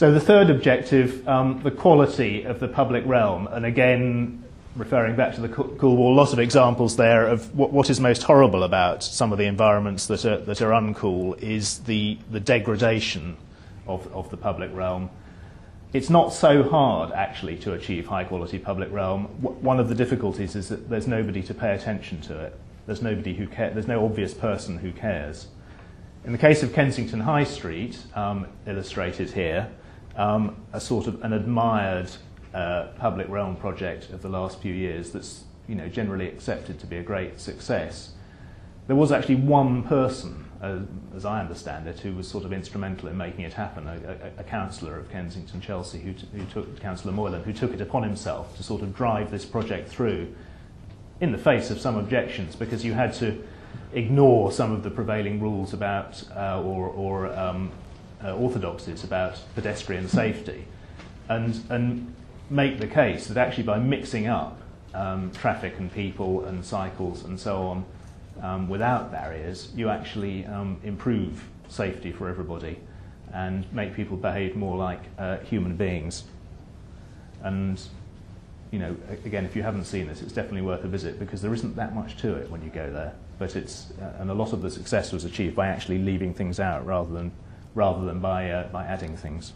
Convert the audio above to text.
So the third objective, um, the quality of the public realm, and again, referring back to the Cool Wall, lots of examples there of what, what is most horrible about some of the environments that are, that are uncool is the, the degradation of, of the public realm. It's not so hard, actually, to achieve high quality public realm. W- one of the difficulties is that there's nobody to pay attention to it. There's nobody who cares. There's no obvious person who cares. In the case of Kensington High Street, um, illustrated here, um, a sort of an admired uh, public realm project of the last few years that's you know generally accepted to be a great success. There was actually one person, uh, as I understand it, who was sort of instrumental in making it happen, a, a, a councillor of Kensington Chelsea, who, t- who took Councillor Moylan, who took it upon himself to sort of drive this project through in the face of some objections because you had to ignore some of the prevailing rules about uh, or, or um, uh, orthodoxies about pedestrian safety and, and make the case that actually by mixing up um, traffic and people and cycles and so on um, without barriers, you actually um, improve safety for everybody and make people behave more like uh, human beings. And you know, again, if you haven't seen this, it's definitely worth a visit because there isn't that much to it when you go there. But it's, uh, and a lot of the success was achieved by actually leaving things out rather than, rather than by, uh, by adding things.